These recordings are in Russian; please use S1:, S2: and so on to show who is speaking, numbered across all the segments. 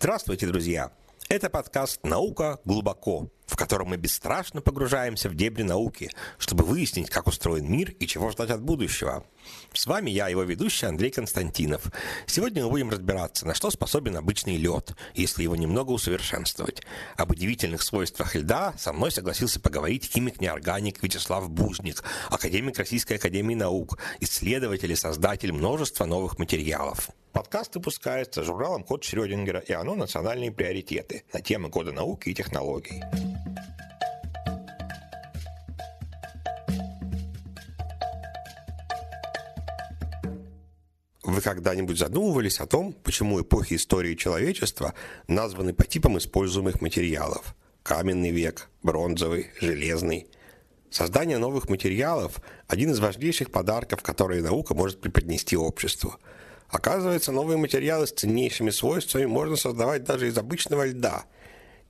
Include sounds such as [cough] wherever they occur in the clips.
S1: Здравствуйте, друзья! Это подкаст «Наука глубоко», в котором мы бесстрашно погружаемся в дебри науки, чтобы выяснить, как устроен мир и чего ждать от будущего. С вами я, его ведущий Андрей Константинов. Сегодня мы будем разбираться, на что способен обычный лед, если его немного усовершенствовать. Об удивительных свойствах льда со мной согласился поговорить химик-неорганик Вячеслав Бузник, академик Российской Академии Наук, исследователь и создатель множества новых материалов. Подкаст выпускается журналом «Код Шрёдингера» и оно «Национальные приоритеты» на темы кода науки и технологий. Вы когда-нибудь задумывались о том, почему эпохи истории человечества названы по типам используемых материалов? Каменный век, бронзовый, железный. Создание новых материалов – один из важнейших подарков, которые наука может преподнести обществу. Оказывается, новые материалы с ценнейшими свойствами можно создавать даже из обычного льда.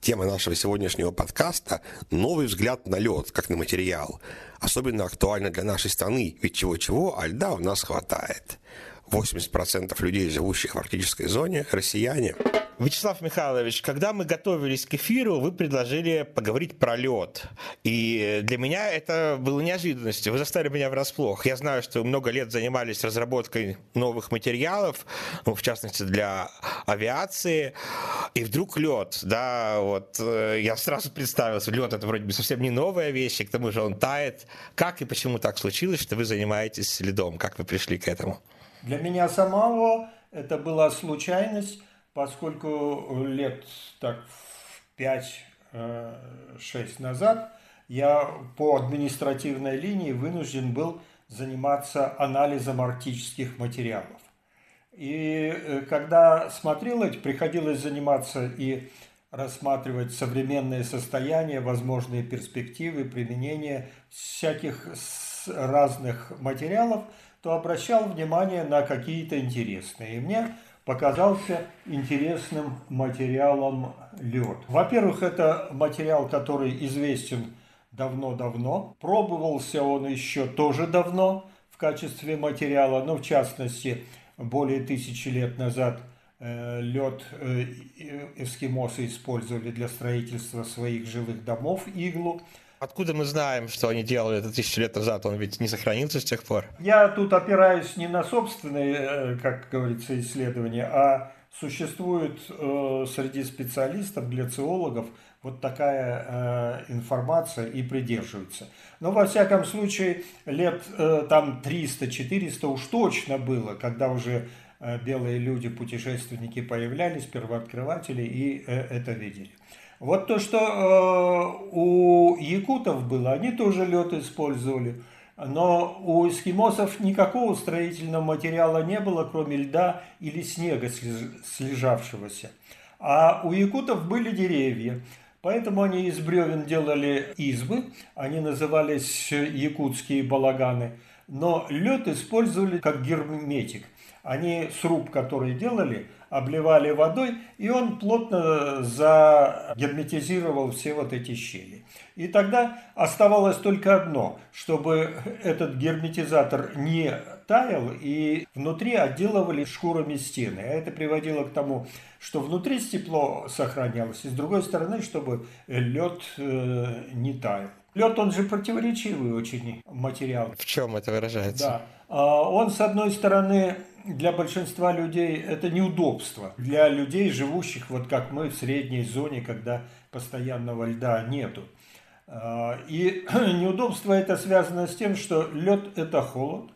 S1: Тема нашего сегодняшнего подкаста – новый взгляд на лед, как на материал. Особенно актуально для нашей страны, ведь чего-чего, а льда у нас хватает. 80% людей, живущих в арктической зоне, россияне. Вячеслав Михайлович, когда мы готовились к эфиру, вы предложили поговорить про лед. И для меня это было неожиданностью. Вы заставили меня врасплох. Я знаю, что много лет занимались разработкой новых материалов, ну, в частности, для авиации. И вдруг лед, да, вот э, я сразу представился, лед это вроде бы совсем не новая вещь, и к тому же он тает. Как и почему так случилось, что вы занимаетесь льдом? Как вы пришли к этому?
S2: Для меня самого это была случайность, поскольку лет так 5-6 назад я по административной линии вынужден был заниматься анализом арктических материалов. И э, когда смотрел эти, приходилось заниматься и рассматривать современное состояние, возможные перспективы применения всяких разных материалов – то обращал внимание на какие-то интересные. И мне показался интересным материалом лед. Во-первых, это материал, который известен давно-давно. Пробовался он еще тоже давно в качестве материала, но в частности более тысячи лет назад э, лед э, эскимосы использовали для строительства своих жилых домов, иглу.
S1: Откуда мы знаем, что они делали это тысячу лет назад? Он ведь не сохранился с тех пор.
S2: Я тут опираюсь не на собственные, э, как говорится, исследования, а существует э, среди специалистов, гляциологов, вот такая э, информация и придерживается. Но во всяком случае лет э, там 300-400 уж точно было, когда уже э, белые люди, путешественники появлялись, первооткрыватели и э, это видели. Вот то, что э, у якутов было, они тоже лед использовали. Но у эскимосов никакого строительного материала не было, кроме льда или снега слежавшегося. А у якутов были деревья. Поэтому они из бревен делали избы, они назывались якутские балаганы. Но лед использовали как герметик. Они сруб, который делали, обливали водой, и он плотно загерметизировал все вот эти щели. И тогда оставалось только одно, чтобы этот герметизатор не таял, и внутри отделывали шкурами стены. А это приводило к тому, что внутри тепло сохранялось, и с другой стороны, чтобы лед э, не таял. Лед, он же противоречивый очень материал.
S1: В чем это выражается?
S2: Да. А, он, с одной стороны, для большинства людей это неудобство. Для людей, живущих вот как мы в средней зоне, когда постоянного льда нету. А, и [clears throat] неудобство это связано с тем, что лед это холод,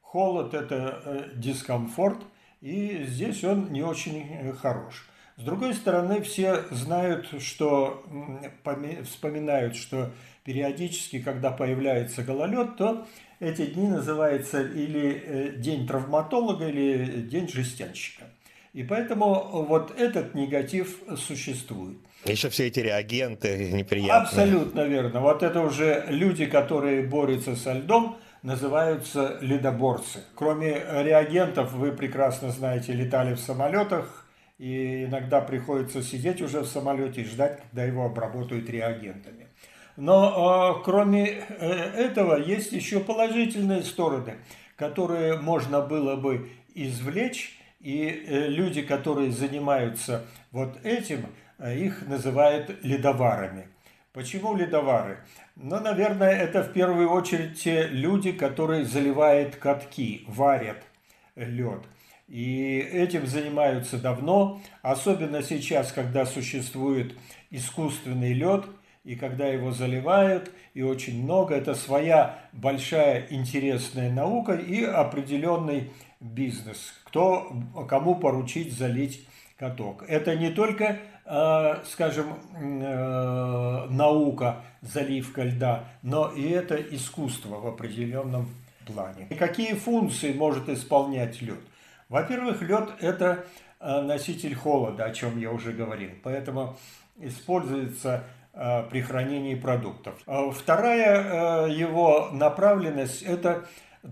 S2: холод это э, дискомфорт, и здесь он не очень э, хорош. С другой стороны, все знают, что вспоминают, что периодически, когда появляется гололед, то эти дни называются или э, день травматолога, или день жестянщика. И поэтому вот этот негатив существует.
S1: Еще все эти реагенты неприятные.
S2: Абсолютно верно. Вот это уже люди, которые борются со льдом, называются ледоборцы. Кроме реагентов, вы прекрасно знаете, летали в самолетах, и иногда приходится сидеть уже в самолете и ждать, когда его обработают реагентами. Но э, кроме э, этого есть еще положительные стороны, которые можно было бы извлечь И люди, которые занимаются вот этим, их называют ледоварами. Почему ледовары? Ну, наверное, это в первую очередь те люди, которые заливают катки, варят лед. И этим занимаются давно, особенно сейчас, когда существует искусственный лед, и когда его заливают, и очень много, это своя большая интересная наука и определенный бизнес. Кто, кому поручить залить каток. Это не только, э, скажем, э, наука, заливка льда, но и это искусство в определенном плане. И какие функции может исполнять лед? Во-первых, лед – это э, носитель холода, о чем я уже говорил, поэтому используется э, при хранении продуктов. А вторая э, его направленность – это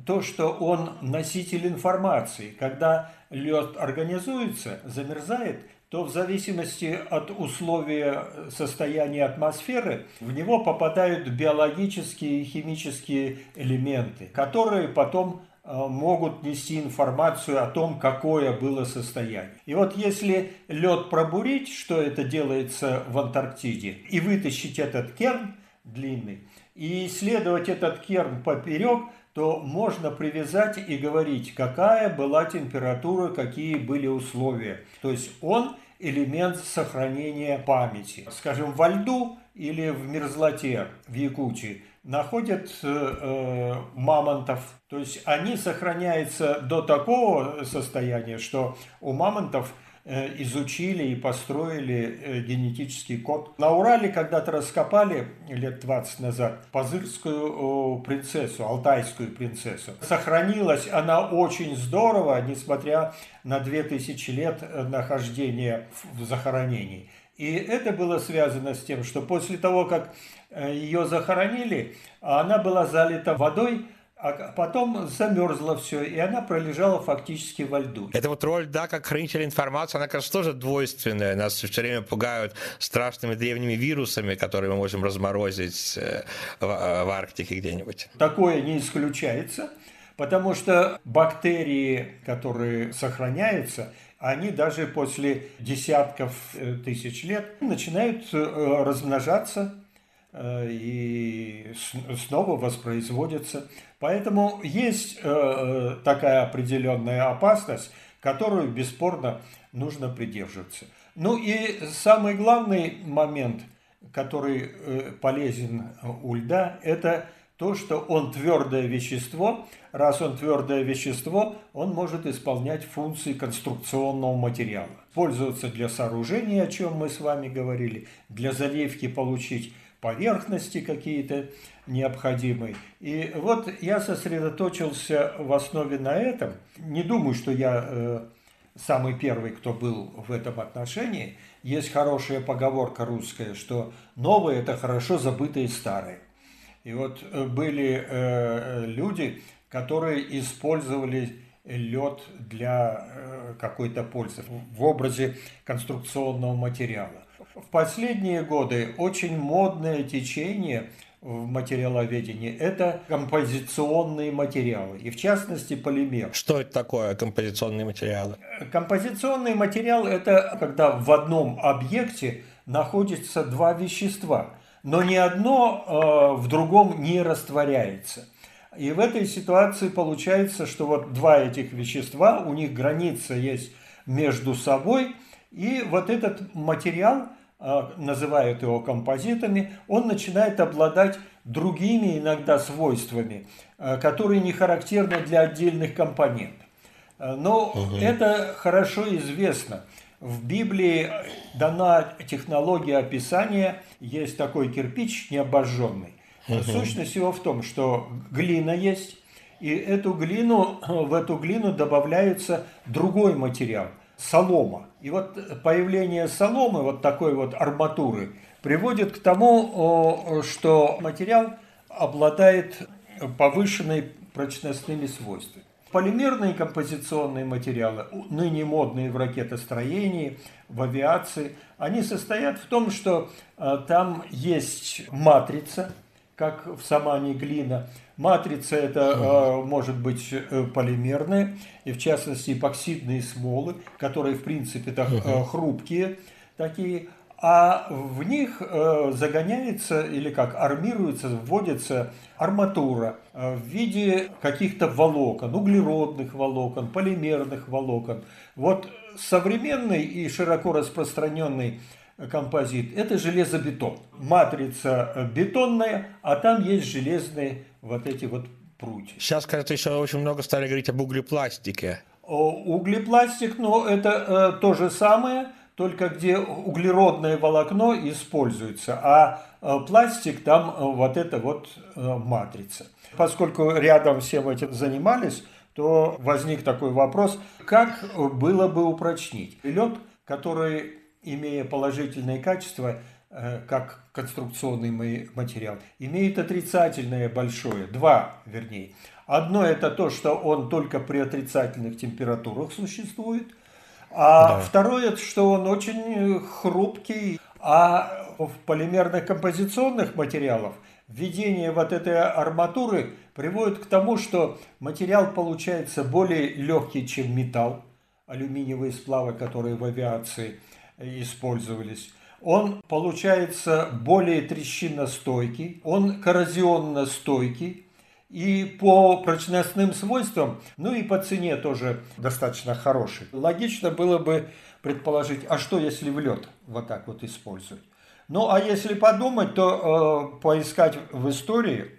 S2: то, что он носитель информации. Когда лед организуется, замерзает, то в зависимости от условия состояния атмосферы в него попадают биологические и химические элементы, которые потом могут нести информацию о том, какое было состояние. И вот если лед пробурить, что это делается в Антарктиде, и вытащить этот керн длинный, и исследовать этот керн поперек, то можно привязать и говорить, какая была температура, какие были условия. То есть он элемент сохранения памяти. Скажем, во льду или в мерзлоте в Якутии находят э, э, мамонтов. То есть они сохраняются до такого состояния, что у мамонтов э, изучили и построили э, генетический код. На Урале когда-то раскопали лет 20 назад пазырскую принцессу, алтайскую принцессу. Сохранилась она очень здорово, несмотря на 2000 лет э, нахождения в захоронении. И это было связано с тем, что после того, как э, ее захоронили, она была залита водой, а потом замерзло все, и она пролежала фактически во льду.
S1: Это вот роль, да, как хранителя информации, она, кажется, тоже двойственная. Нас все время пугают страшными древними вирусами, которые мы можем разморозить э, э, в Арктике где-нибудь.
S2: Такое не исключается, потому что бактерии, которые сохраняются, они даже после десятков э, тысяч лет начинают э, размножаться э, и снова воспроизводятся. Поэтому есть такая определенная опасность, которую бесспорно нужно придерживаться. Ну и самый главный момент, который полезен у льда, это то, что он твердое вещество. Раз он твердое вещество, он может исполнять функции конструкционного материала. Пользоваться для сооружения, о чем мы с вами говорили, для заливки получить поверхности какие-то необходимые. И вот я сосредоточился в основе на этом. Не думаю, что я э, самый первый, кто был в этом отношении. Есть хорошая поговорка русская, что новое – это хорошо забытое старое. И вот э, были э, люди, которые использовали лед для э, какой-то пользы в образе конструкционного материала. В последние годы очень модное течение в материаловедении – это композиционные материалы, и в частности полимер.
S1: Что это такое композиционные материалы?
S2: Композиционный материал – это когда в одном объекте находятся два вещества – но ни одно э, в другом не растворяется. И в этой ситуации получается, что вот два этих вещества, у них граница есть между собой, и вот этот материал, э, называют его композитами, он начинает обладать другими иногда свойствами, э, которые не характерны для отдельных компонентов. Но угу. это хорошо известно – в Библии дана технология описания, есть такой кирпич необожженный. Угу. Сущность его в том, что глина есть, и эту глину, в эту глину добавляется другой материал – солома. И вот появление соломы, вот такой вот арматуры, приводит к тому, что материал обладает повышенной прочностными свойствами. Полимерные композиционные материалы, ныне модные в ракетостроении, в авиации, они состоят в том, что э, там есть матрица, как в самане глина. Матрица это э, может быть э, полимерная, и в частности эпоксидные смолы, которые в принципе так, хрупкие такие, а в них э, загоняется или как армируется, вводится арматура э, в виде каких-то волокон, углеродных волокон, полимерных волокон. Вот современный и широко распространенный композит – это железобетон. Матрица бетонная, а там есть железные вот эти вот прутья.
S1: Сейчас, кажется, еще очень много стали говорить об углепластике.
S2: Углепластик, но это э, то же самое, только где углеродное волокно используется, а э, пластик там э, вот это вот э, матрица. Поскольку рядом всем этим занимались, то возник такой вопрос, как было бы упрочнить лед, который имея положительные качества, как конструкционный материал, имеет отрицательное большое, два вернее. Одно это то, что он только при отрицательных температурах существует, а да. второе, что он очень хрупкий, а в полимерных композиционных материалах введение вот этой арматуры приводит к тому, что материал получается более легкий, чем металл, алюминиевые сплавы, которые в авиации – использовались. Он получается более трещиностойкий, он коррозионно стойкий, и по прочностным свойствам, ну и по цене тоже достаточно хороший. Логично было бы предположить, а что если в лед вот так вот использовать? Ну а если подумать, то э, поискать в истории,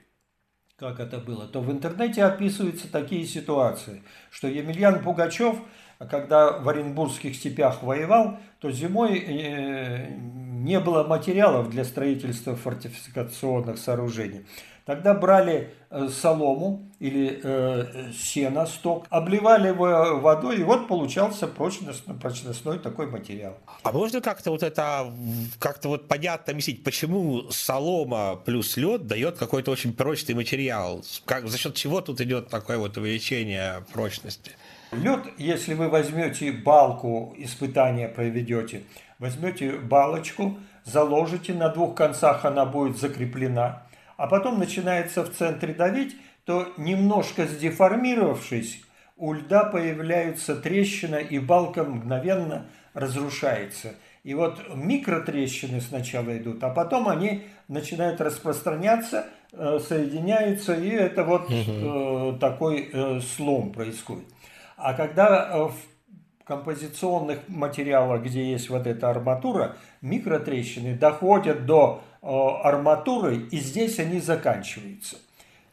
S2: как это было, то в интернете описываются такие ситуации, что Емельян Пугачев – когда в Оренбургских степях воевал, то зимой э, не было материалов для строительства фортификационных сооружений. Тогда брали э, солому или э, сено, сток, обливали его водой, и вот получался прочностной, прочностной такой материал.
S1: А можно как-то вот это, как-то вот понятно объяснить, почему солома плюс лед дает какой-то очень прочный материал? Как, за счет чего тут идет такое вот увеличение прочности?
S2: Лед, если вы возьмете балку, испытания проведете, возьмете балочку, заложите, на двух концах она будет закреплена, а потом начинается в центре давить, то немножко сдеформировавшись, у льда появляются трещины, и балка мгновенно разрушается. И вот микротрещины сначала идут, а потом они начинают распространяться, э, соединяются, и это вот э, такой э, слом происходит. А когда в композиционных материалах, где есть вот эта арматура, микротрещины доходят до э, арматуры, и здесь они заканчиваются.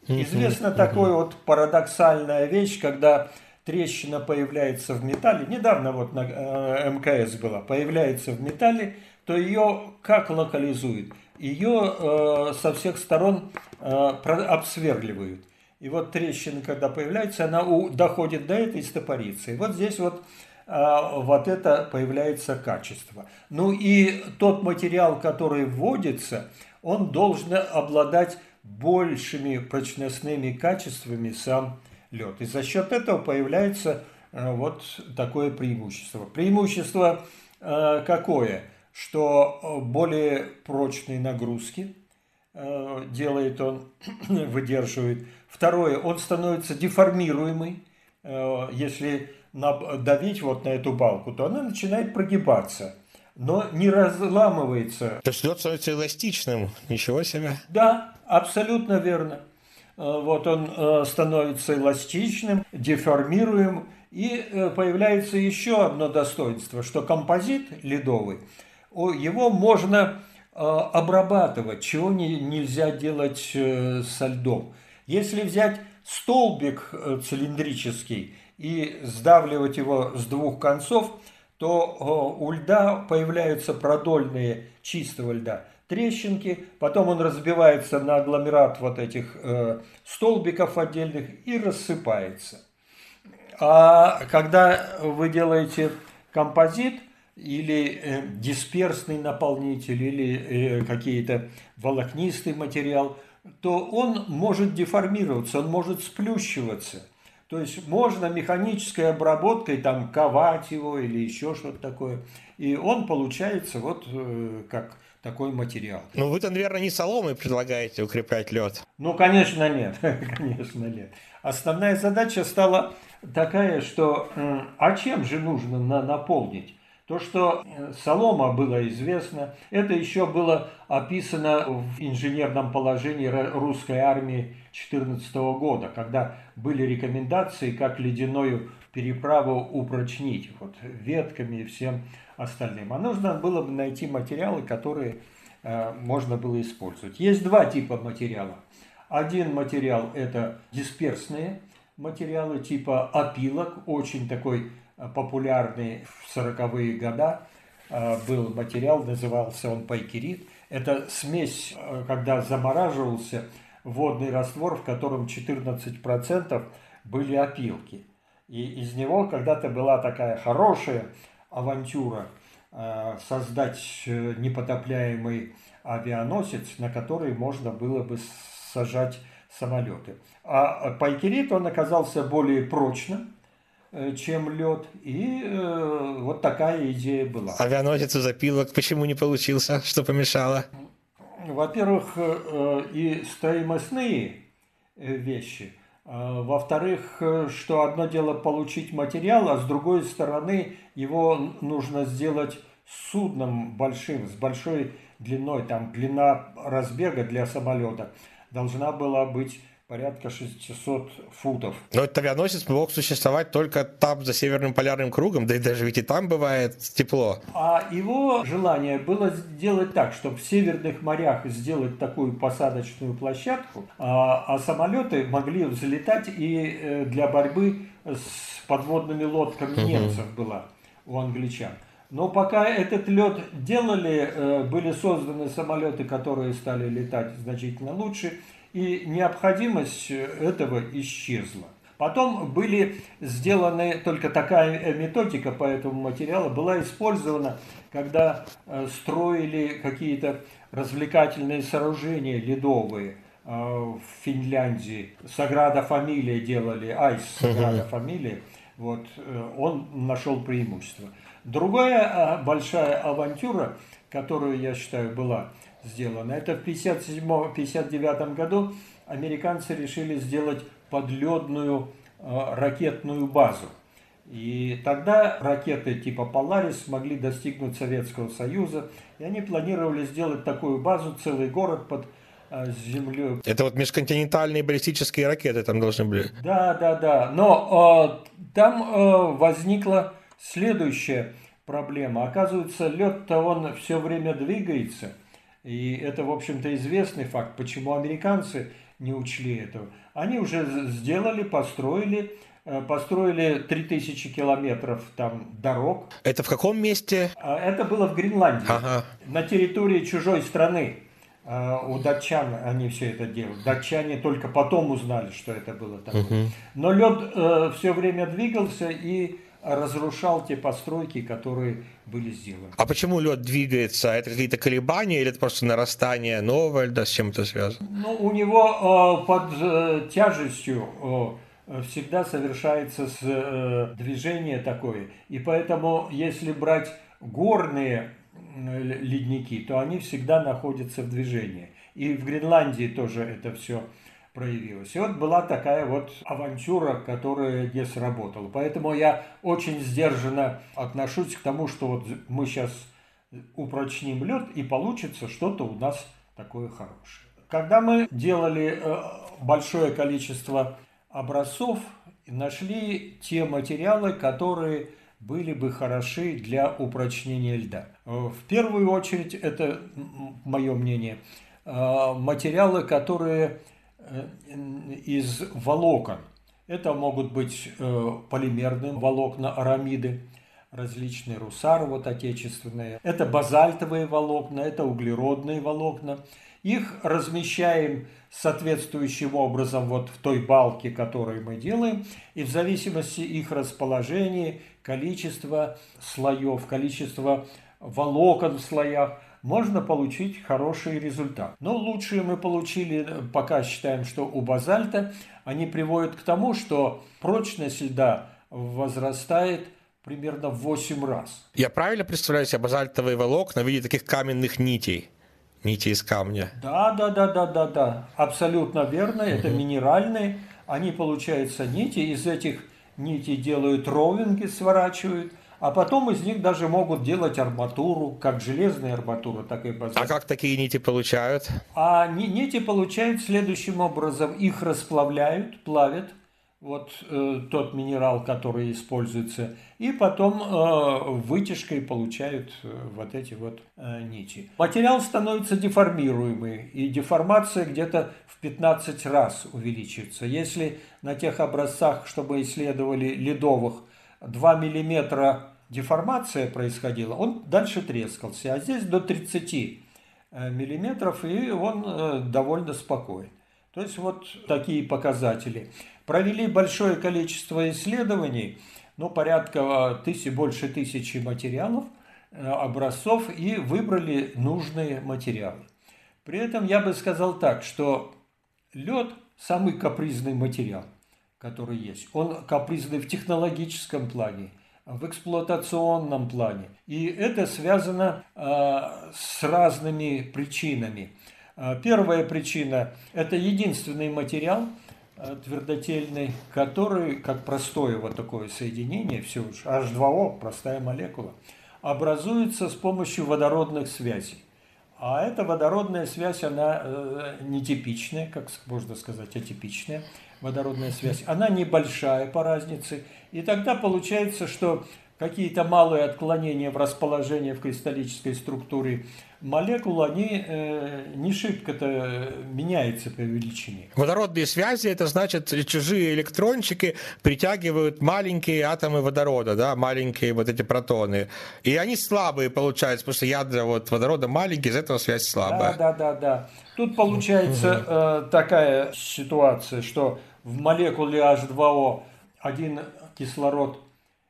S2: Известна такая вот парадоксальная вещь, когда трещина появляется в металле, недавно вот на э, МКС была, появляется в металле, то ее как локализуют? Ее со всех сторон обсверливают. И вот трещина, когда появляется, она у, доходит до этой стопорицы. И вот здесь вот вот это появляется качество. Ну и тот материал, который вводится, он должен обладать большими прочностными качествами сам лед. И за счет этого появляется а, вот такое преимущество. Преимущество а, какое? Что более прочные нагрузки делает он, [clears throat] выдерживает Второе, он становится деформируемый. Э, если давить вот на эту балку, то она начинает прогибаться, но не разламывается.
S1: То есть лед становится эластичным, ничего себе.
S2: Да, абсолютно верно. Э, вот он э, становится эластичным, деформируем, и появляется еще одно достоинство, что композит ледовый, его можно обрабатывать, чего нельзя делать со льдом. Если взять столбик э, цилиндрический и сдавливать его с двух концов, то э, у льда появляются продольные чистого льда трещинки, потом он разбивается на агломерат вот этих э, столбиков отдельных и рассыпается. А когда вы делаете композит или дисперсный наполнитель, или какие-то волокнистый материал – то он может деформироваться, он может сплющиваться. То есть можно механической обработкой там ковать его или еще что-то такое. И он получается вот э, как такой материал.
S1: Ну, вы-то, наверное, не соломой предлагаете укреплять лед.
S2: Ну, конечно, нет. [laughs] конечно, нет. Основная задача стала такая, что а чем же нужно на наполнить? То, что э, солома было известно, это еще было описано в инженерном положении русской армии 14 года, когда были рекомендации, как ледяную переправу упрочнить вот, ветками и всем остальным. А нужно было бы найти материалы, которые э, можно было использовать. Есть два типа материала. Один материал – это дисперсные материалы типа опилок, очень такой популярный в 40-е годы э, был материал, назывался он пайкерит. Это смесь, э, когда замораживался водный раствор, в котором 14% были опилки. И из него когда-то была такая хорошая авантюра создать непотопляемый авианосец, на который можно было бы сажать самолеты. А пайкерит, он оказался более прочным, э, чем лед. И э, вот такая идея была.
S1: Авианосец из запилок почему не получился? Что помешало?
S2: Во-первых, э, и стоимостные э, вещи. А, во-вторых, что одно дело получить материал, а с другой стороны его нужно сделать судном большим, с большой длиной, там длина разбега для самолета должна была быть порядка 600 футов.
S1: Но этот авианосец мог существовать только там, за Северным полярным кругом, да и даже ведь и там бывает тепло.
S2: А его желание было сделать так, чтобы в северных морях сделать такую посадочную площадку, а, а самолеты могли взлетать и э, для борьбы с подводными лодками угу. немцев была у англичан. Но пока этот лед делали, э, были созданы самолеты, которые стали летать значительно лучше, и необходимость этого исчезла. Потом были сделаны, только такая методика по этому материалу была использована, когда э, строили какие-то развлекательные сооружения ледовые э, в Финляндии. Саграда фамилия делали, Айс Саграда фамилия, вот, он нашел преимущество. Другая большая авантюра, которую, я считаю, была сделана, это в 1957-1959 году американцы решили сделать подледную а, ракетную базу. И тогда ракеты типа «Поларис» смогли достигнуть Советского Союза, и они планировали сделать такую базу, целый город под а, землей.
S1: Это вот межконтинентальные баллистические ракеты там должны были?
S2: Да, да, да. Но э, там э, возникла следующая проблема. Оказывается, лед-то он все время двигается. И это, в общем-то, известный факт. Почему американцы не учли этого? Они уже сделали, построили, э, построили 3000 километров там дорог.
S1: Это в каком месте?
S2: А, это было в Гренландии, ага. на территории чужой страны. А, у датчан они все это делают. Датчане только потом узнали, что это было такое. Угу. Но лед э, все время двигался и разрушал те постройки, которые были сделаны.
S1: А почему лед двигается? Это какие-то колебания или это просто нарастание нового льда? С чем это связано?
S2: Ну, у него э, под э, тяжестью э, всегда совершается с, э, движение такое. И поэтому, если брать горные ледники, то они всегда находятся в движении. И в Гренландии тоже это все проявилась. И вот была такая вот авантюра, которая не сработала. Поэтому я очень сдержанно отношусь к тому, что вот мы сейчас упрочним лед и получится что-то у нас такое хорошее. Когда мы делали э, большое количество образцов, нашли те материалы, которые были бы хороши для упрочнения льда. В первую очередь, это мое мнение, э, материалы, которые Э, из волокон. Это могут быть э, полимерные волокна, арамиды, различные русары вот отечественные. Это базальтовые волокна, это углеродные волокна. Их размещаем соответствующим образом вот в той балке, которую мы делаем, и в зависимости их расположения, количества слоев, количества волокон в слоях – можно получить хороший результат. Но лучшие мы получили, пока считаем, что у базальта, они приводят к тому, что прочность льда возрастает примерно в 8 раз.
S1: Я правильно представляю себе базальтовые волокна в виде таких каменных нитей? Нити из камня.
S2: Да, да, да, да, да, да. Абсолютно верно. Это минеральные. Они, получаются, нити. Из этих нитей делают ровинги, сворачивают. А потом из них даже могут делать арматуру, как железная арматура, так и база.
S1: А как такие нити получают?
S2: А нити получают следующим образом. Их расплавляют, плавят, вот э, тот минерал, который используется, и потом э, вытяжкой получают э, вот эти вот э, нити. Материал становится деформируемый, и деформация где-то в 15 раз увеличивается. Если на тех образцах, что мы исследовали, ледовых, 2 миллиметра деформация происходила, он дальше трескался. А здесь до 30 э, миллиметров, и он э, довольно спокоен. То есть вот такие показатели. Провели большое количество исследований, ну, порядка тысячи, больше тысячи материалов, э, образцов, и выбрали нужные материалы. При этом я бы сказал так, что лед – самый капризный материал, который есть. Он капризный в технологическом плане – в эксплуатационном плане. И это связано э, с разными причинами. Э, первая причина – это единственный материал э, твердотельный, который, как простое вот такое соединение, все лишь H2O, простая молекула, образуется с помощью водородных связей. А эта водородная связь, она э, нетипичная, как можно сказать, атипичная водородная связь. Она небольшая по разнице. И тогда получается, что какие-то малые отклонения в расположении в кристаллической структуре молекул, они э, не шибко-то меняются по величине.
S1: Водородные связи, это значит, чужие электрончики притягивают маленькие атомы водорода, да, маленькие вот эти протоны. И они слабые получаются, потому что ядра вот водорода маленькие, из этого связь слабая.
S2: Да, да, да, да. Тут получается э, такая ситуация, что в молекуле H2O один кислород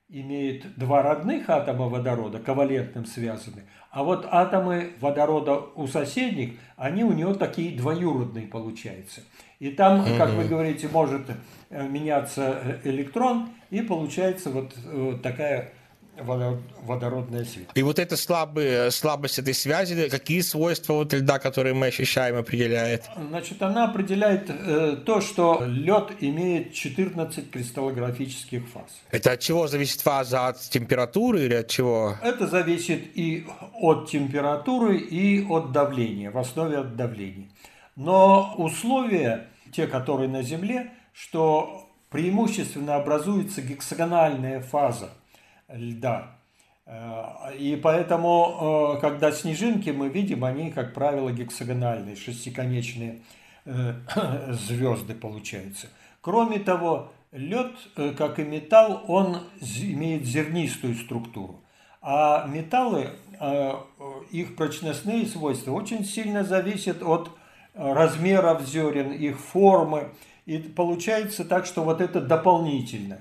S2: имеет два родных атома водорода, ковалентным связаны, а вот атомы водорода у соседних, они у него такие двоюродные получаются. И там, как вы говорите, может э, меняться электрон, и получается вот э, такая водородная связь.
S1: И вот эта слабые, слабость этой связи, какие свойства вот льда, которые мы ощущаем, определяет?
S2: Значит, она определяет э, то, что лед имеет 14 кристаллографических фаз.
S1: Это от чего зависит фаза? От температуры или от чего?
S2: Это зависит и от температуры, и от давления, в основе от давления. Но условия, те, которые на Земле, что преимущественно образуется гексагональная фаза – льда. Э, и поэтому, э, когда снежинки мы видим, они, как правило, гексагональные, шестиконечные э, [coughs] звезды получаются. Кроме того, лед, как и металл, он имеет зернистую структуру. А металлы, их прочностные свойства очень сильно зависят от размеров зерен, их формы. И получается так, что вот это дополнительно.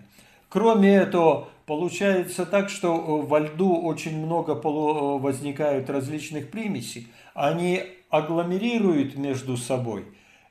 S2: Кроме этого, Получается так, что э, во льду очень много э, возникают различных примесей. Они агломерируют между собой.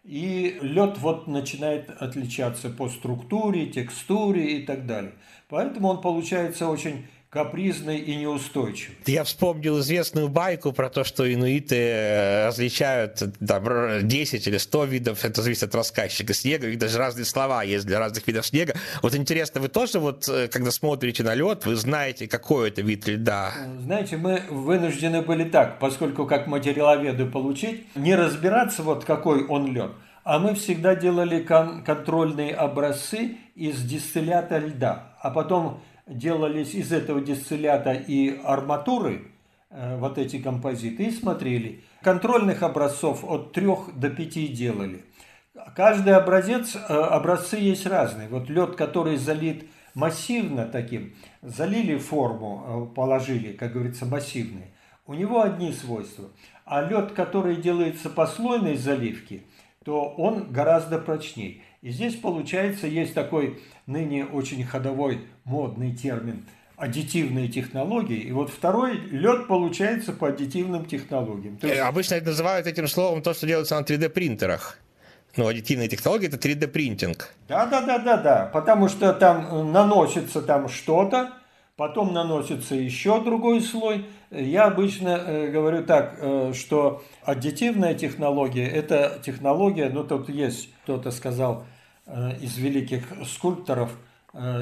S2: И лед вот начинает отличаться по структуре, текстуре и так далее. Поэтому он получается очень капризный и неустойчивый.
S1: Я вспомнил известную байку про то, что инуиты э, различают там, 10 или 100 видов, это зависит от рассказчика снега, и даже разные слова есть для разных видов снега. Вот интересно, вы тоже вот, э, когда смотрите на лед, вы знаете, какой это вид льда?
S2: Знаете, мы вынуждены были так, поскольку как материаловеды получить, не разбираться, вот какой он лед, а мы всегда делали кон- контрольные образцы из дистиллята льда, а потом делались из этого дистиллята и арматуры, э, вот эти композиты, и смотрели. Контрольных образцов от 3 до 5 делали. Каждый образец, э, образцы есть разные. Вот лед, который залит массивно таким, залили форму, э, положили, как говорится, массивный, у него одни свойства. А лед, который делается послойной заливки, то он гораздо прочнее. И здесь, получается, есть такой ныне очень ходовой модный термин аддитивные технологии. И вот второй лед получается по аддитивным технологиям.
S1: То есть... Обычно это называют этим словом то, что делается на 3D принтерах. Ну, аддитивные технологии это 3D принтинг.
S2: Да, да, да, да, да. Потому что там наносится там что-то, потом наносится еще другой слой, я обычно э, говорю так, э, что аддитивная технология – это технология, ну тут есть, кто-то сказал из великих скульпторов,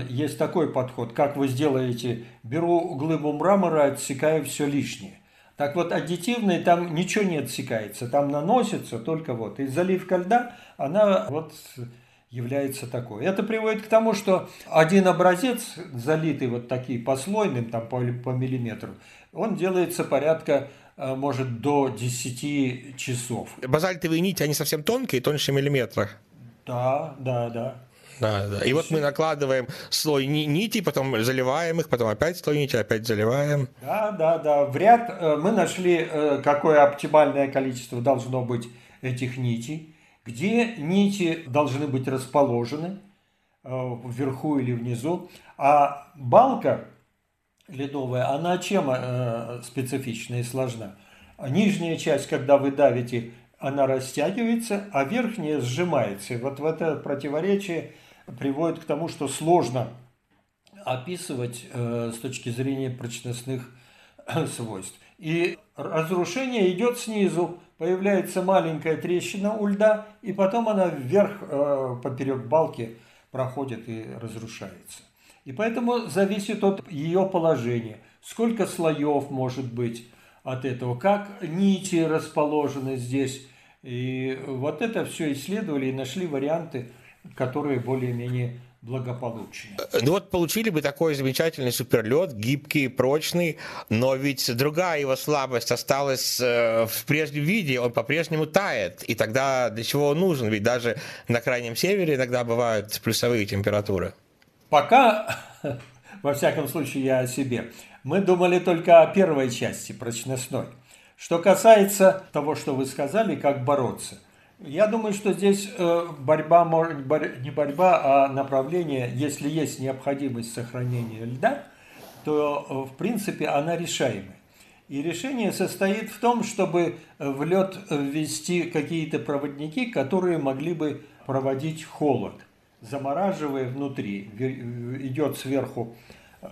S2: есть такой подход, как вы сделаете, беру глыбу мрамора, отсекаю все лишнее. Так вот, аддитивный там ничего не отсекается, там наносится только вот. И заливка льда, она вот является такой. Это приводит к тому, что один образец, залитый вот таким послойным, там по, по миллиметру, он делается порядка э, может до 10 часов.
S1: Базальтовые нити, они совсем тонкие, тоньше миллиметра.
S2: Да, да, да.
S1: Да, да. И вот мы накладываем слой нити, потом заливаем их, потом опять слой нити, опять заливаем.
S2: Да, да, да. В ряд э, мы нашли, э, какое оптимальное количество должно быть этих нитей где нити должны быть расположены э, вверху или внизу, а балка ледовая, она чем э, специфична и сложна? Нижняя часть, когда вы давите, она растягивается, а верхняя сжимается. И вот в это противоречие приводит к тому, что сложно описывать э, с точки зрения прочностных свойств. И разрушение идет снизу, появляется маленькая трещина у льда, и потом она вверх э, поперек балки проходит и разрушается. И поэтому зависит от ее положения, сколько слоев может быть от этого, как нити расположены здесь. И вот это все исследовали и нашли варианты, которые более-менее благополучнее.
S1: Э, ну вот получили бы такой замечательный суперлет, гибкий, прочный, но ведь другая его слабость осталась э, в прежнем виде, он по-прежнему тает. И тогда для чего он нужен? Ведь даже на крайнем севере иногда бывают плюсовые температуры.
S2: Пока, [laughs] во всяком случае, я о себе. Мы думали только о первой части, прочностной. Что касается того, что вы сказали, как бороться. Я думаю, что здесь э, борьба, не борьба, а направление, если есть необходимость сохранения льда, то э, в принципе она решаемая. И решение состоит в том, чтобы в лед ввести какие-то проводники, которые могли бы проводить холод, замораживая внутри. Идет сверху,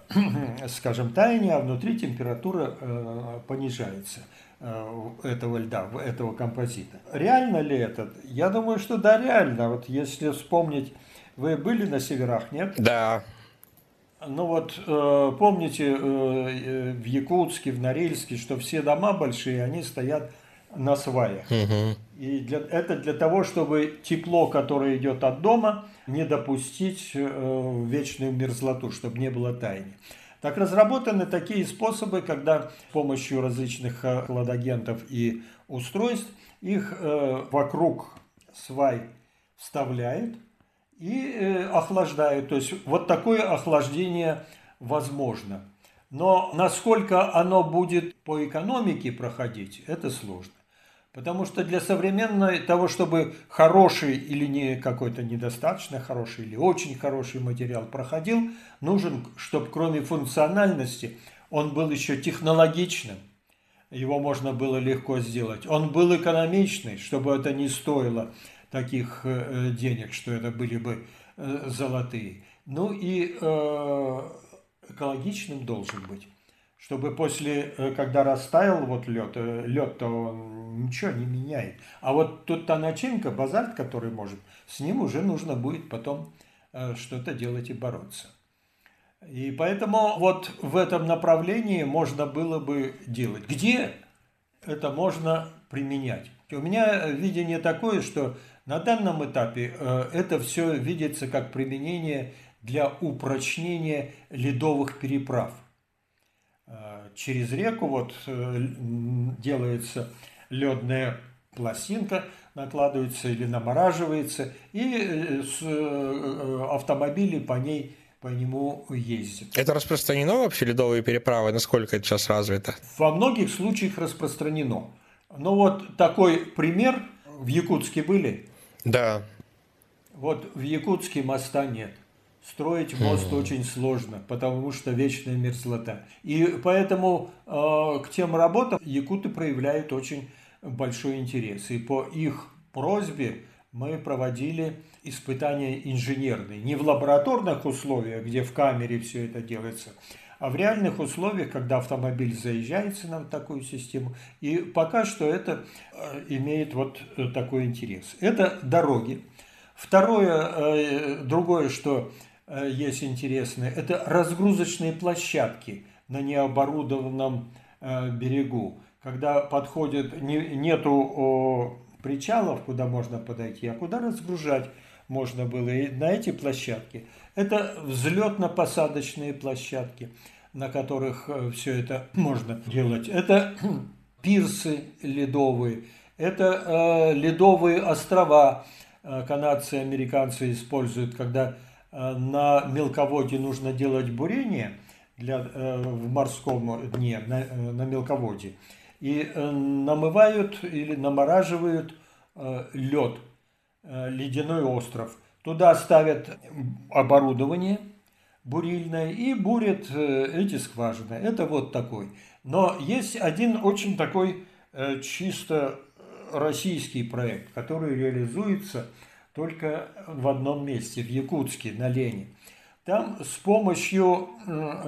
S2: [clears throat] скажем, таяние, а внутри температура э, понижается. Э, этого льда, этого композита. Реально ли это? Я думаю, что да, реально. Вот если вспомнить, вы были на северах, нет?
S1: Да.
S2: Ну вот, э, помните, э, в Якутске, в Норильске, что все дома большие, они стоят на сваях. Угу. И для, это для того, чтобы тепло, которое идет от дома, не допустить вечную мерзлоту, чтобы не было таяния. Так разработаны такие способы, когда с помощью различных э, хладагентов и устройств их э, вокруг свай вставляют и э, охлаждают. То есть вот такое охлаждение возможно. Но насколько оно будет по экономике проходить, это сложно. Потому что для современной того, чтобы хороший или не какой-то недостаточно хороший или очень хороший материал проходил, нужен, чтобы кроме функциональности он был еще технологичным. Его можно было легко сделать. Он был экономичный, чтобы это не стоило таких э, денег, что это были бы э, золотые. Ну и э, экологичным должен быть чтобы после, э, когда растаял вот лед, э, лед-то ничего не меняет. А вот тут та начинка, базальт, который может, с ним уже нужно будет потом э, что-то делать и бороться. И поэтому вот в этом направлении можно было бы делать. Где это можно применять? У меня видение такое, что на данном этапе это все видится как применение для упрочнения ледовых переправ через реку вот э, делается ледная пластинка, накладывается или намораживается, и э, э, автомобили по ней по нему ездят.
S1: Это распространено вообще ледовые переправы? Насколько это сейчас развито?
S2: Во многих случаях распространено. Но вот такой пример в Якутске были?
S1: Да.
S2: Вот в Якутске моста нет. Строить мост mm. очень сложно, потому что вечная мерзлота. И поэтому э, к тем работам якуты проявляют очень большой интерес. И по их просьбе мы проводили испытания инженерные. Не в лабораторных условиях, где в камере все это делается, а в реальных условиях, когда автомобиль заезжается на такую систему, и пока что это э, имеет вот э, такой интерес. Это дороги. Второе, э, другое, что есть интересное, это разгрузочные площадки на необорудованном берегу. Когда подходит, нету причалов, куда можно подойти, а куда разгружать можно было. И на эти площадки это взлетно-посадочные площадки, на которых э, все это [clears throat] можно делать. Это [clears throat] пирсы ледовые, это э, ледовые острова э, канадцы и американцы используют, когда э, на мелководье нужно делать бурение для, э, в морском дне, на, э, на мелководье, и э, намывают или намораживают э, лед, э, ледяной остров – Туда ставят оборудование бурильное и бурят э, эти скважины. Это вот такой. Но есть один очень такой э, чисто российский проект, который реализуется только в одном месте, в Якутске, на Лене. Там с помощью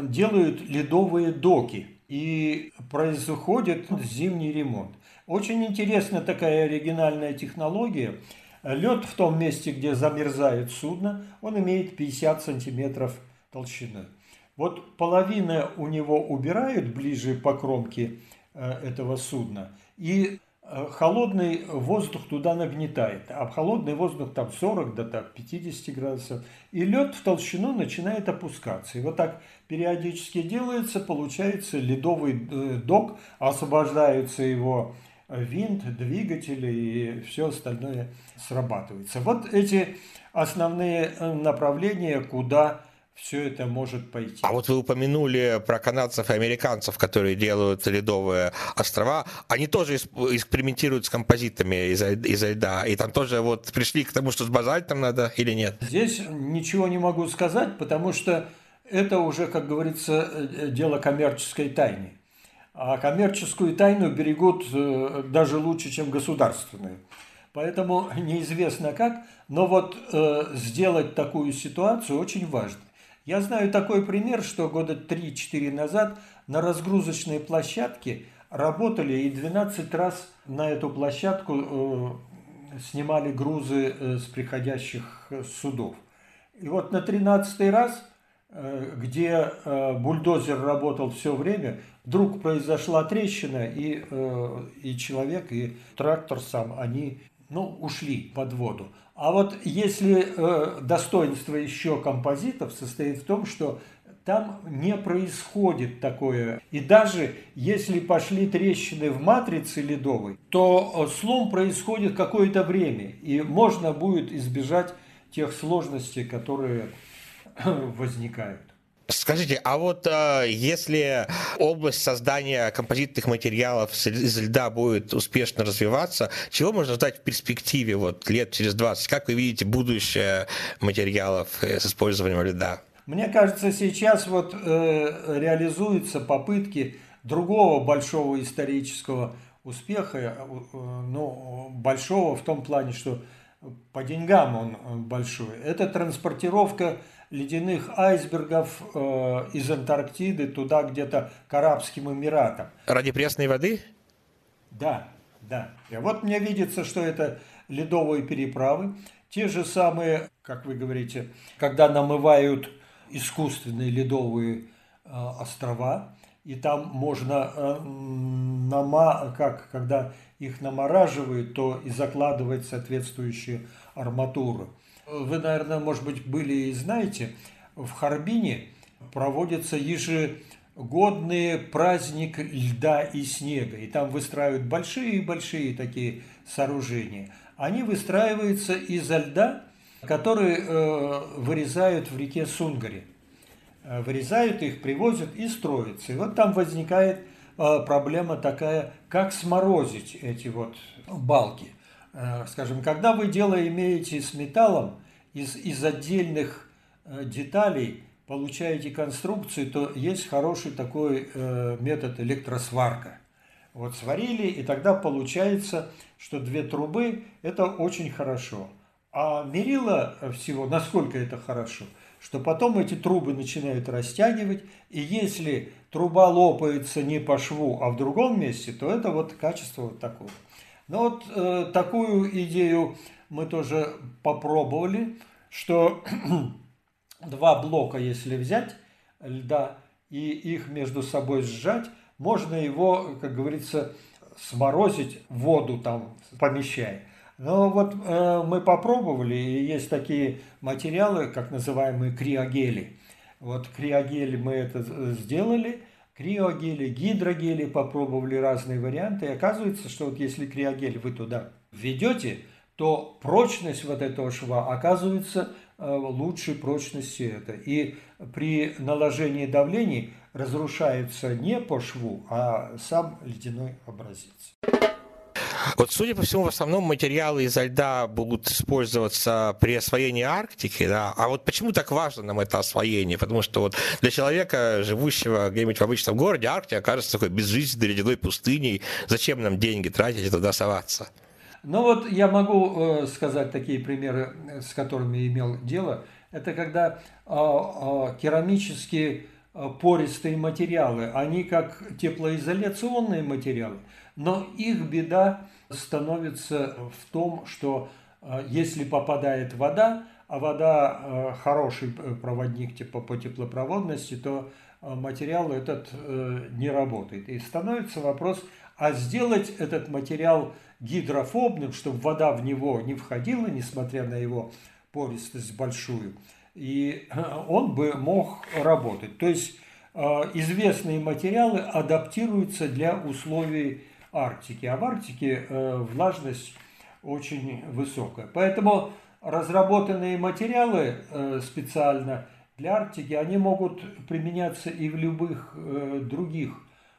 S2: делают ледовые доки и происходит зимний ремонт. Очень интересная такая оригинальная технология – Лед в том месте, где замерзает судно, он имеет 50 сантиметров толщины. Вот половина у него убирают ближе по кромке э, этого судна, и холодный воздух туда нагнетает. А холодный воздух там 40 до так, 50 градусов. И лед в толщину начинает опускаться. И вот так периодически делается, получается ледовый э, док, освобождаются его винт, двигатели и все остальное срабатывается. Вот эти основные э, направления, куда все это может пойти.
S1: А вот вы упомянули про канадцев и американцев, которые делают ледовые острова. Они тоже экспериментируют с композитами из, из льда. И там тоже вот пришли к тому, что с базальтом надо или нет?
S2: Здесь ничего не могу сказать, потому что это уже, как говорится, э, дело коммерческой тайны а коммерческую тайну берегут э, даже лучше, чем государственную. Поэтому [laughs] неизвестно как, но вот э, сделать такую ситуацию очень важно. Я знаю такой пример, что года 3-4 назад на разгрузочной площадке работали и 12 раз на эту площадку э, снимали грузы э, с приходящих судов. И вот на 13 раз Э, где э, бульдозер работал все время, вдруг произошла трещина, и, э, и человек, и трактор сам, они ну, ушли под воду. А вот если достоинство еще композитов состоит в том, что там не происходит такое. И даже если пошли трещины в матрице ледовой, то слом происходит какое-то время, и можно будет избежать тех сложностей, которые возникают.
S1: Скажите, а вот а, если область создания композитных материалов из льда будет успешно развиваться, чего можно ждать в перспективе вот лет через 20? Как вы видите будущее материалов э, с использованием льда?
S2: Мне кажется, сейчас вот э, реализуются попытки другого большого исторического успеха, э, ну, большого в том плане, что по деньгам он э, большой. Это транспортировка ледяных айсбергов э, из Антарктиды туда где-то к Арабским Эмиратам.
S1: Ради пресной воды?
S2: Да, да. И вот мне видится, что это ледовые переправы. Те же самые, как вы говорите, когда намывают искусственные ледовые э, острова, и там можно, э, нама, как, когда их намораживают, то и закладывать соответствующие арматуры. Вы, наверное, может быть, были и знаете, в Харбине проводится ежегодный праздник льда и снега. И там выстраивают большие-большие такие сооружения. Они выстраиваются из-за льда, который э, вырезают в реке Сунгаре. Э, вырезают их, привозят и строятся. И вот там возникает э, проблема такая, как сморозить эти вот балки. Э, скажем, когда вы дело имеете с металлом, из, из отдельных э, деталей получаете конструкцию, то есть хороший такой э, метод электросварка. Вот сварили, и тогда получается, что две трубы – это очень хорошо. А мерило всего, насколько это хорошо, что потом эти трубы начинают растягивать, и если труба лопается не по шву, а в другом месте, то это вот качество вот такого. Но вот э, такую идею мы тоже попробовали, что [clears throat] два блока, если взять льда и их между собой сжать, можно его, как говорится, сморозить воду там помещая. Но вот э, мы попробовали, и есть такие материалы, как называемые криогели. Вот криогели мы это сделали, криогели, гидрогели, попробовали разные варианты. И оказывается, что вот если криогель вы туда введете, то прочность вот этого шва оказывается э, лучшей прочности это. И при наложении давлений разрушается не по шву, а сам ледяной образец.
S1: Вот, судя по всему, в основном материалы изо льда будут использоваться при освоении Арктики, да. А вот почему так важно нам это освоение? Потому что вот для человека, живущего где-нибудь в обычном городе, Арктика кажется такой безжизненной ледяной пустыней. Зачем нам деньги тратить и туда соваться?
S2: Ну вот я могу э, сказать такие примеры, с которыми имел дело. Это когда э, э, керамические пористые материалы, они как теплоизоляционные материалы, но их беда становится в том, что э, если попадает вода, а вода э, хороший проводник типа по теплопроводности, то э, материал этот не работает. И становится вопрос, а сделать этот материал гидрофобным, чтобы вода в него не входила, несмотря на его пористость большую, и он бы мог работать. То есть известные материалы адаптируются для условий Арктики. А в Арктике э, влажность очень высокая. Поэтому разработанные материалы э, специально для Арктики, они могут применяться и в любых э, других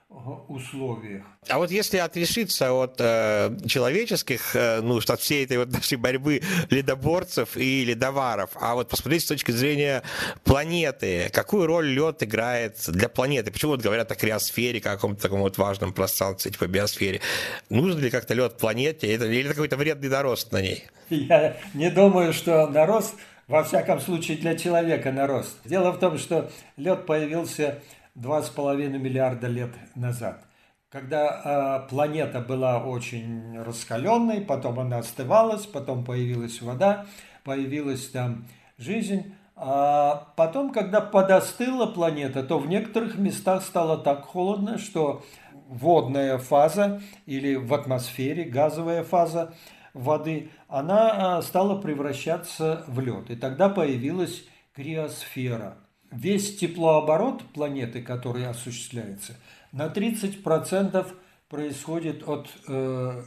S2: условиях.
S1: А вот если отрешиться от э, человеческих э, нужд, от всей этой вот нашей борьбы ледоборцев и ледоваров, а вот посмотреть с точки зрения планеты, какую роль лед играет для планеты? Почему вот говорят о криосфере, каком-то таком вот важном пространстве, типа биосфере? Нужен ли как-то лед планете или это какой-то вредный нарост на ней?
S2: Я не думаю, что нарост, во всяком случае для человека нарост. Дело в том, что лед появился 2,5 миллиарда лет назад. Когда э, планета была очень раскаленной, потом она остывалась, потом появилась вода, появилась там жизнь. А потом, когда подостыла планета, то в некоторых местах стало так холодно, что водная фаза или в атмосфере газовая фаза воды, она стала превращаться в лед. И тогда появилась криосфера – весь теплооборот планеты, который осуществляется, на 30% происходит от э,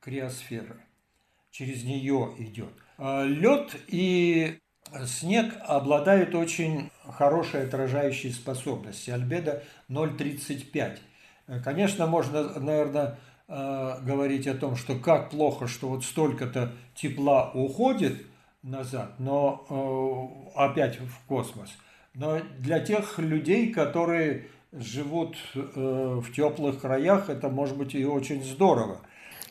S2: криосферы. Через нее идет. А лед и снег обладают очень хорошей отражающей способностью. Альбедо 0,35. Конечно, можно, наверное, э, говорить о том, что как плохо, что вот столько-то тепла уходит назад, но э, опять в космос – но для тех людей, которые живут э, в теплых краях, это может быть и очень здорово.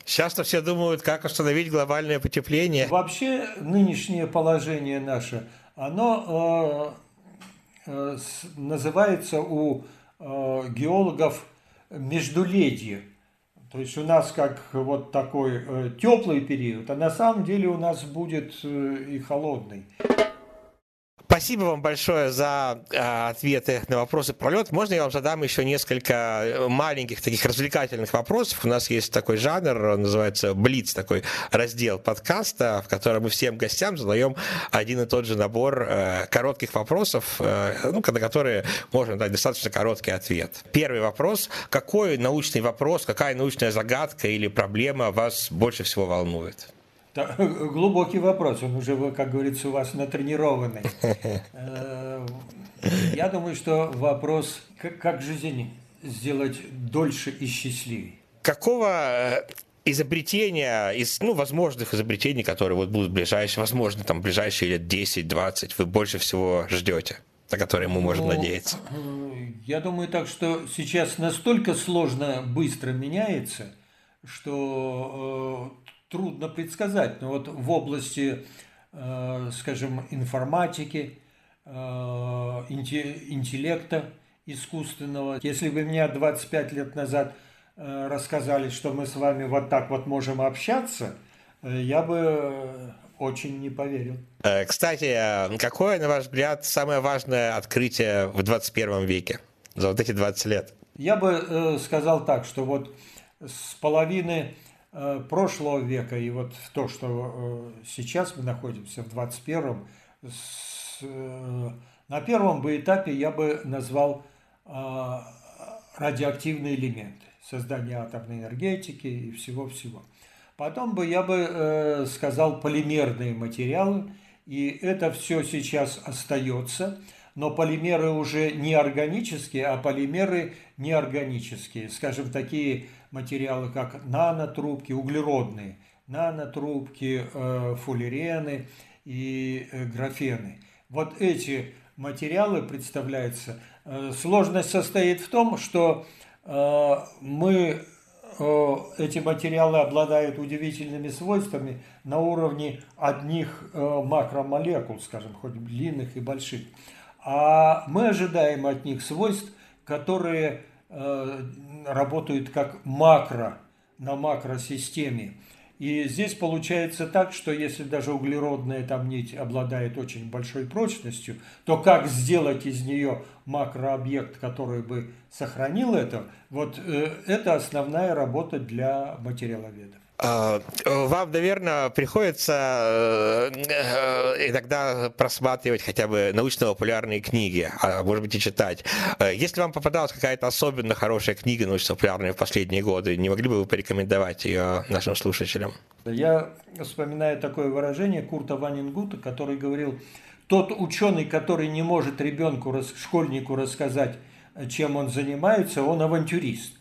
S1: Сейчас-то все думают, как остановить глобальное потепление.
S2: Вообще нынешнее положение наше, оно э, э, называется у э, геологов междуледье. То есть у нас как вот такой э, теплый период, а на самом деле у нас будет э, и холодный.
S1: Спасибо вам большое за э, ответы на вопросы про лед. Можно я вам задам еще несколько э, маленьких таких развлекательных вопросов? У нас есть такой жанр, называется Блиц, такой раздел подкаста, в котором мы всем гостям задаем один и тот же набор э, коротких вопросов, э, ну, на которые можно дать достаточно короткий ответ. Первый вопрос. Какой научный вопрос, какая научная загадка или проблема вас больше всего волнует?
S2: Глубокий вопрос, он уже, как говорится, у вас натренированный. Э, я думаю, что вопрос, как жизнь сделать дольше и счастливее.
S1: Какого э, изобретения, из ну, возможных изобретений, которые вот будут ближайшие, возможно, там ближайшие лет 10-20, вы больше всего ждете, на которые мы можем ну, надеяться?
S2: Э, я думаю так, что сейчас настолько сложно быстро меняется, что трудно предсказать. Но вот в области скажем, информатики, интеллекта искусственного. Если бы мне 25 лет назад рассказали, что мы с вами вот так вот можем общаться, я бы очень не поверил.
S1: Кстати, какое, на ваш взгляд, самое важное открытие в 21 веке за вот эти 20 лет?
S2: Я бы сказал так, что вот с половины Э, прошлого века. И вот то, что э, сейчас мы находимся в 21-м, э, на первом бы этапе я бы назвал радиоактивные элементы, создание атомной энергетики и всего-всего. Потом бы я бы сказал полимерные материалы, и это все сейчас остается, но полимеры уже не органические, а полимеры неорганические, скажем, такие материалы, как нанотрубки, углеродные, нанотрубки, э, фуллерены и э, графены. Вот эти материалы представляются. Э, сложность состоит в том, что мы эти материалы обладают удивительными свойствами на уровне одних макромолекул, скажем, хоть длинных и больших. А мы ожидаем от них свойств, которые работают как макро, на макросистеме. И здесь получается так, что если даже углеродная там нить обладает очень большой прочностью, то как сделать из нее макрообъект, который бы сохранил это, вот э, это основная работа для материаловедов.
S1: А, вам, наверное, приходится э, иногда просматривать хотя бы научно-популярные книги, а может быть и читать. Э, если вам попадалась какая-то особенно хорошая книга научно-популярная в последние годы, не могли бы вы порекомендовать ее нашим слушателям?
S2: Я вспоминаю такое выражение Курта Ванингута, который говорил, тот ученый, который не может ребенку, школьнику рассказать, чем он занимается, он авантюрист.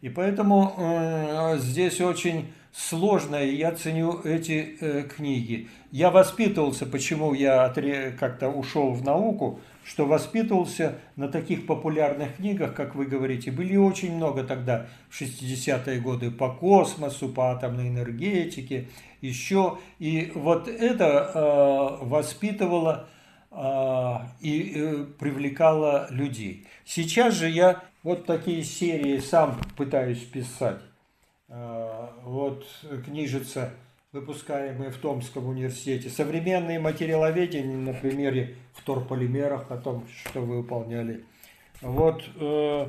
S2: И поэтому э, здесь очень сложно, и я ценю эти э, книги. Я воспитывался, почему я как-то ушел в науку, что воспитывался на таких популярных книгах, как вы говорите, были очень много тогда, в 60-е годы, по космосу, по атомной энергетике, еще. И вот это э, воспитывало э, и э, привлекало людей. Сейчас же я вот такие серии сам пытаюсь писать. Э, вот книжица, выпускаемая в Томском университете. Современные материаловедения на примере вторполимерах, о том, что вы выполняли. Вот э,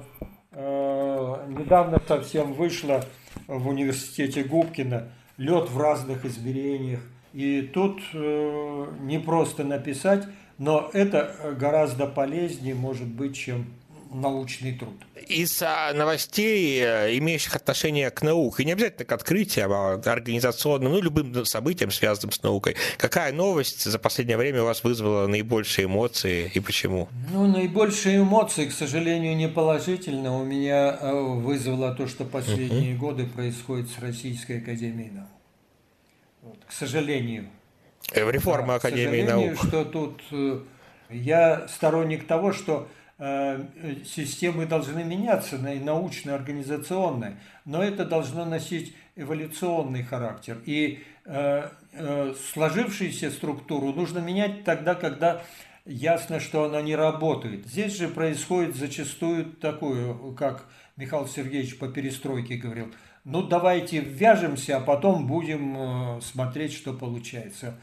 S2: э, недавно совсем вышло в университете Губкина лед в разных измерениях. И тут э, не просто написать, но это гораздо полезнее может быть, чем научный труд.
S1: Из а, новостей, э, имеющих отношение к науке, не обязательно к открытиям, а организационным, ну, любым событиям, связанным с наукой, какая новость за последнее время у вас вызвала наибольшие эмоции и почему?
S2: Ну, наибольшие эмоции, к сожалению, не положительно. У меня э, вызвало то, что последние uh-huh. годы происходит с Российской Академией наук. Вот, к сожалению.
S1: Э, реформа да, Академии
S2: к
S1: наук.
S2: что тут я сторонник того, что системы должны меняться, и научно-организационные, но это должно носить эволюционный характер. И э, э, сложившуюся структуру нужно менять тогда, когда ясно, что она не работает. Здесь же происходит зачастую такое, как Михаил Сергеевич по перестройке говорил, ну давайте ввяжемся, а потом будем смотреть, что получается.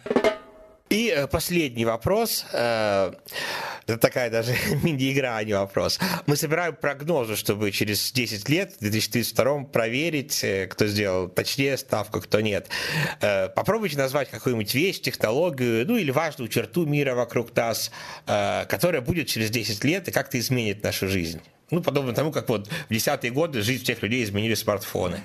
S1: И э, последний вопрос. Э, это такая даже [laughs] мини-игра, а не вопрос. Мы собираем прогнозы, чтобы через 10 лет, в 2032 проверить, э, кто сделал точнее ставку, кто нет. Попробуйте назвать какую-нибудь вещь, технологию, ну или важную черту мира вокруг нас, которая будет через 10 лет и как-то изменит нашу жизнь. Ну, подобно тому, как вот в десятые годы жизнь всех людей изменили смартфоны.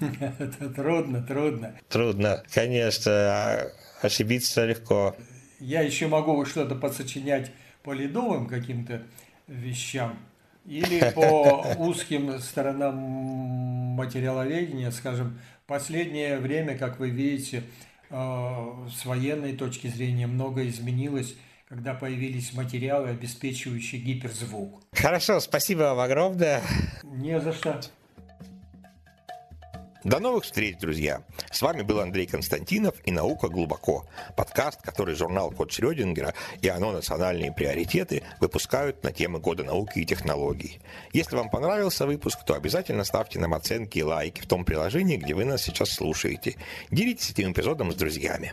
S1: [laughs]
S2: Это трудно, трудно.
S1: Трудно, конечно ошибиться легко.
S2: Я еще могу что-то подсочинять по ледовым каким-то вещам или по [laughs] узким сторонам материаловедения, скажем, последнее время, как вы видите, э, с военной точки зрения много изменилось, когда появились материалы, обеспечивающие гиперзвук.
S1: Хорошо, спасибо вам огромное.
S2: Не за что.
S3: До новых встреч, друзья! С вами был Андрей Константинов и «Наука глубоко» – подкаст, который журнал «Код Шрёдингера» и «Оно. Национальные приоритеты» выпускают на темы года науки и технологий. Если вам понравился выпуск, то обязательно ставьте нам оценки и лайки в том приложении, где вы нас сейчас слушаете. Делитесь этим эпизодом с друзьями.